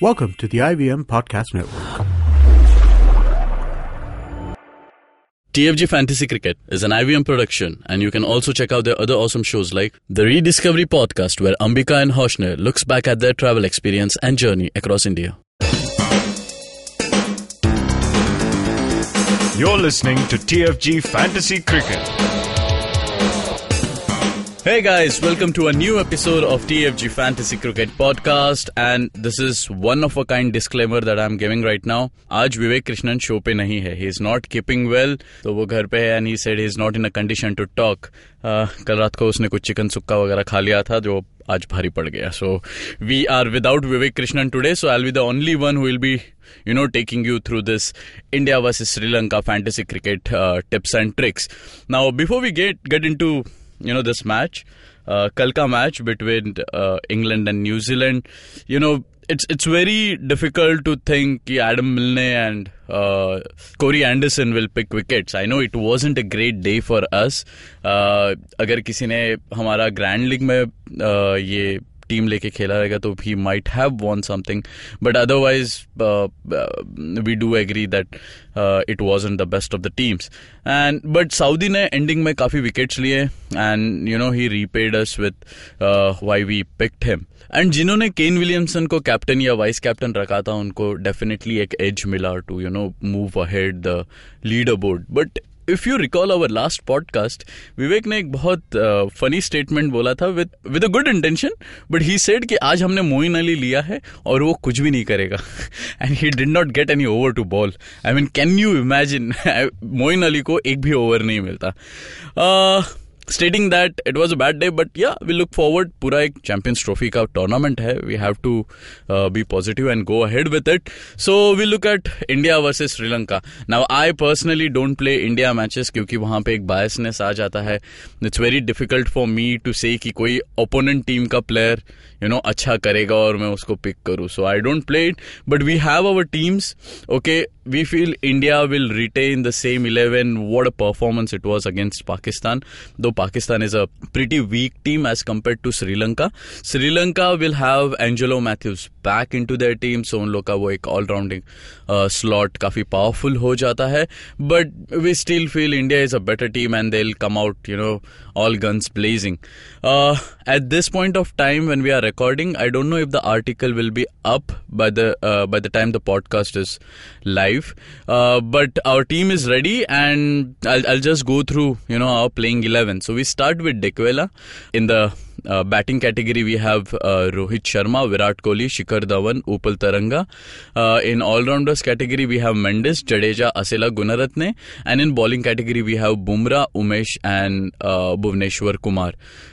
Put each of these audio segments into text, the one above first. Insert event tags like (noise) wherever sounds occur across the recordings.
Welcome to the IBM Podcast Network. TFG Fantasy Cricket is an IBM production, and you can also check out their other awesome shows like the Rediscovery Podcast, where Ambika and Hoshner looks back at their travel experience and journey across India. You're listening to TFG Fantasy Cricket. Hey guys, welcome to a new episode of TFG Fantasy Cricket Podcast and this is one of a kind disclaimer that I'm giving right now. आज विवेक Krishnan show पे नहीं है. He is not keeping well. तो वो घर पे है and he said he is not in a condition to talk. Uh, कल रात को उसने कुछ चिकन सुक्का वगैरह खा लिया था जो आज भारी पड़ गया. So we are without Vivek Krishnan today. So I'll be the only one who will be you know taking you through this India versus Sri Lanka fantasy cricket uh, tips and tricks. Now before we get get into you know this match uh, Kalka match between uh, England and New Zealand you know it's it's very difficult to think कि Adam Milne and uh, Corey Anderson will pick wickets. I know it wasn't a great day for us. Uh, अगर किसी ने हमारा grand league में uh, ये team लेके खेला रहेगा तो he might have won something but otherwise we do agree that it was in the best of the teams and but Southee ने एंडिंग में काफ़ी विकेट्स लिए and you know he repaid us with why we picked him and जिन्होंने Kane Williamson को captain या vice captain रखा था, उनको डेफिनेटली एक एज मिला to you know move ahead the leader board but if you recall our last podcast Vivek ने एक बहुत फनी uh, स्टेटमेंट बोला था with with a good intention but he said कि आज हमने मोइन अली लिया है और वो कुछ भी नहीं करेगा। And he did not get any over to bowl I mean can you imagine Moeen Ali को एक भी ओवर नहीं मिलता। Uh, stating that it was a bad day, but yeah, we look forward. पूरा एक Champions Trophy का tournament है. To uh, be positive and go ahead with it. So we look at India versus Sri Lanka. Now I personally don't play India matches क्योंकि वहाँ पे एक biasness आ जाता है. It's very difficult for me to say कि कोई opponent team का player you know अच्छा करेगा और मैं उसको pick करूँ. So I don't play it, but we have our teams. Okay, we feel India will retain the same 11. What a performance it was against Pakistan. Though Pakistan is a pretty weak team as compared to Sri Lanka. Sri Lanka will have Angelo Matthews back into their team, so उन लोग का वो एक all-rounding slot काफी powerful हो जाता है but we still feel India is a better team and they come out you know all guns blazing. Uh, at this point of time when we are recording, I don't know if the article will be up by the uh, by the time the podcast is live. Uh, but our team is ready, and I'll, I'll just go through you know our playing eleven. So we start with Dekwela in the uh, batting category, we have uh, Rohit Sharma, Virat Kohli, Shikhar Dhawan, Upal Taranga. Uh, in all-rounders category, we have Mendes, Jadeja, Asela Gunaratne. And in bowling category, we have Bumrah, Umesh and uh, Bhuvneshwar Kumar.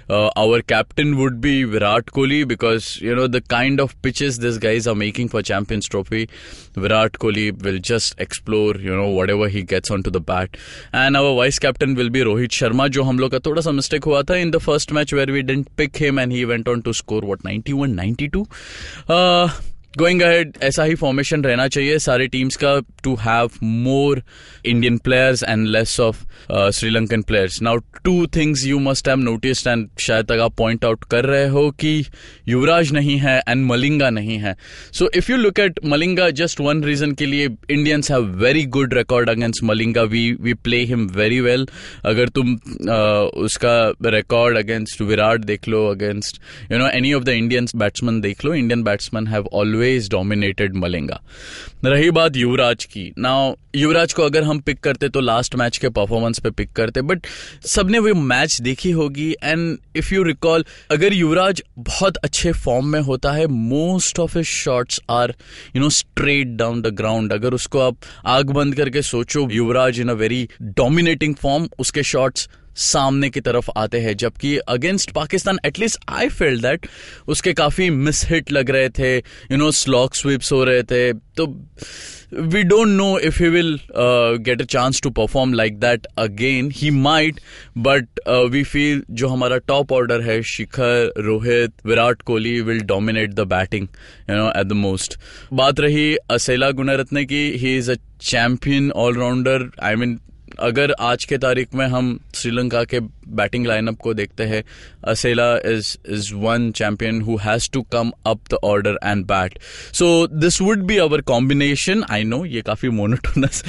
Uh, our captain would be Virat Kohli because, you know, the kind of pitches these guys are making for Champions Trophy, Virat Kohli will just explore, you know, whatever he gets onto the bat. And our vice captain will be Rohit Sharma, Who hum log ka thoda mistake tha in the first match where we didn't pick him and he went on to score what 91 92 uh, going ahead ऐसा ही formation रहना चाहिए सारे teams का to have more Indian players and less of Sri Lankan players now two things you must have noticed and शायद तक आप point out कर रहे हो कि युवराज नहीं है एंड मलिंगा नहीं है. So if you look at Malinga just one reason के लिए Indians have very good record against Malinga we we play him very well अगर तुम uh, उसका रिकॉर्ड अगेंस्ट विराट देख लो against you know any of the Indians batsman देख लो. Indian batsman have always always dominated Malinga रही बात युवराज की। ना युवराज को अगर हम पिक करते तो लास्ट मैच के परफॉर्मेंस पे पिक करते बट सबने वो मैच देखी होगी एंड इफ़ यू रिकॉल अगर युवराज बहुत अच्छे फॉर्म में होता है most of his shots are you know straight down the ground अगर उसको आप आग बंद करके सोचो, Yuvraj in a very dominating form उसके शॉट्स सामने की तरफ़ आते हैं, जबकि against Pakistan at least I feel that उसके काफ़ी मिस हिट लग रहे थे यू नो स्लॉक स्वीप्स हो रहे थे तो we don't know if he will get a chance to perform like that again he might but we feel जो हमारा टॉप ऑर्डर है, Shikhar, Rohit, Virat Kohli will dominate the batting you know at the most बात रही असेला गुणरत्ने की he is a champion all-rounder I mean अगर आज के तारीख में हम श्रीलंका के बैटिंग लाइनअप को देखते हैं Asela is is one champion who has to come up the order and bat so this would be our combination I know ये काफ़ी मोनोटोनस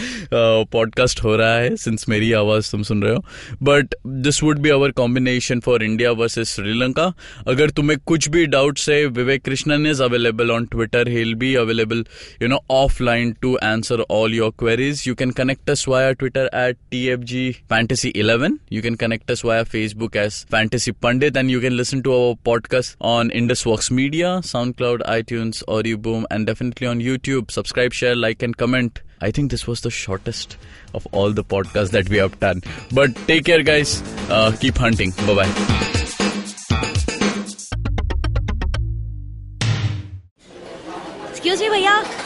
पॉडकास्ट (laughs) हो रहा है सिंस मेरी आवाज़ तुम सुन रहे हो. But this would be our combination for India versus Sri अगर तुम्हें कुछ भी डाउट्स है Vivek Krishnan is available on Twitter he'll be available, you know, offline to answer all your queries. You can connect us via twitter at at TFG Fantasy 11. You can connect us via Facebook as Fantasy Pandit and you can listen to our podcast on IndusWorks Media, SoundCloud, iTunes, Audioboom and definitely on YouTube. Subscribe, share, like and comment. I think this was the shortest of all the podcasts that we have done. But take care guys. Uh, keep hunting. Bye-bye. Excuse me, भैया